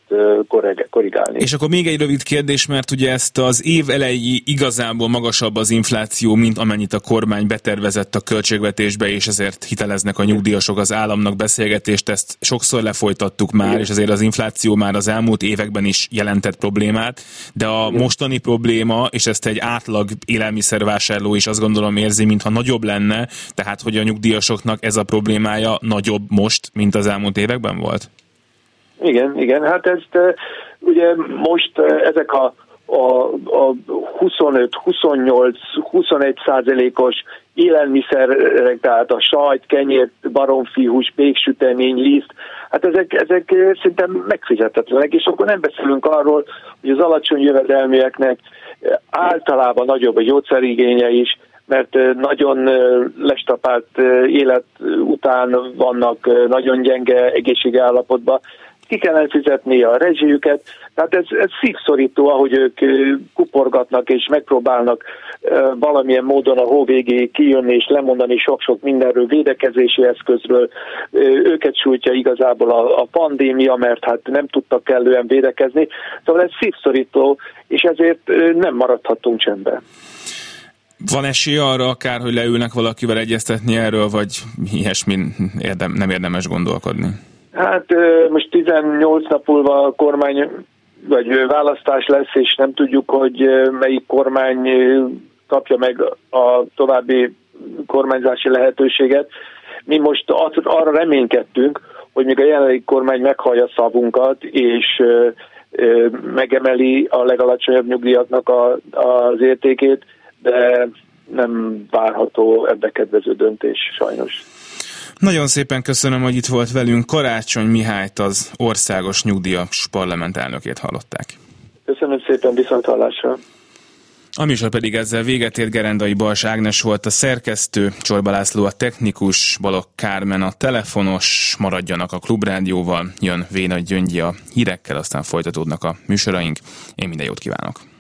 korrigálni. És akkor még egy rövid kérdés, mert ugye ezt az év elejé igazából magasabb az infláció, mint amennyit a kormány betervezett a költségvetésbe, és ezért hiteleznek a nyugdíjasok az államnak beszélgetést, ezt sokszor lefolytattuk már, Igen. és azért az infláció már az elmúlt években is jelentett problémát, de a Igen. mostani probléma, és ezt egy átlag élelmiszervásárló is azt gondolom érzi, mintha nagyobb lenne, tehát hogy a nyugdíjasoknak ez a problémája nagyobb most, most, mint az elmúlt években volt? Igen, igen, hát ezt ugye most ezek a a, a 25, 28, 21 százalékos élelmiszerek, tehát a sajt, kenyér, baromfihús, péksütemény, liszt, hát ezek, ezek szinte megfizetetlenek, és akkor nem beszélünk arról, hogy az alacsony jövedelműeknek általában nagyobb a gyógyszerigénye is, mert nagyon lestapált élet után vannak nagyon gyenge egészségi állapotban, ki kellene fizetni a rezsijüket, tehát ez, ez szívszorító, ahogy ők kuporgatnak és megpróbálnak valamilyen módon a hó végéig kijönni és lemondani sok-sok mindenről, védekezési eszközről. Őket sújtja igazából a, a pandémia, mert hát nem tudtak kellően védekezni. Szóval ez szívszorító, és ezért nem maradhatunk csendben. Van esély arra akár, hogy leülnek valakivel egyeztetni erről, vagy ilyesmi érdem, nem érdemes gondolkodni? Hát most 18 nap múlva a kormány vagy választás lesz, és nem tudjuk, hogy melyik kormány kapja meg a további kormányzási lehetőséget. Mi most arra reménykedtünk, hogy még a jelenlegi kormány meghallja szavunkat, és megemeli a legalacsonyabb nyugdíjaknak a, az értékét, de nem várható ebbe kedvező döntés sajnos. Nagyon szépen köszönöm, hogy itt volt velünk. Karácsony Mihályt, az Országos Nyugdíjas Parlament elnökét hallották. Köszönöm szépen, viszont hallásra. A műsor pedig ezzel véget ért Gerendai Bals Ágnes volt a szerkesztő, Csorba László a technikus, Balok Kármen a telefonos, maradjanak a Klubrádióval, jön Véna Gyöngyi a hírekkel, aztán folytatódnak a műsoraink. Én minden jót kívánok!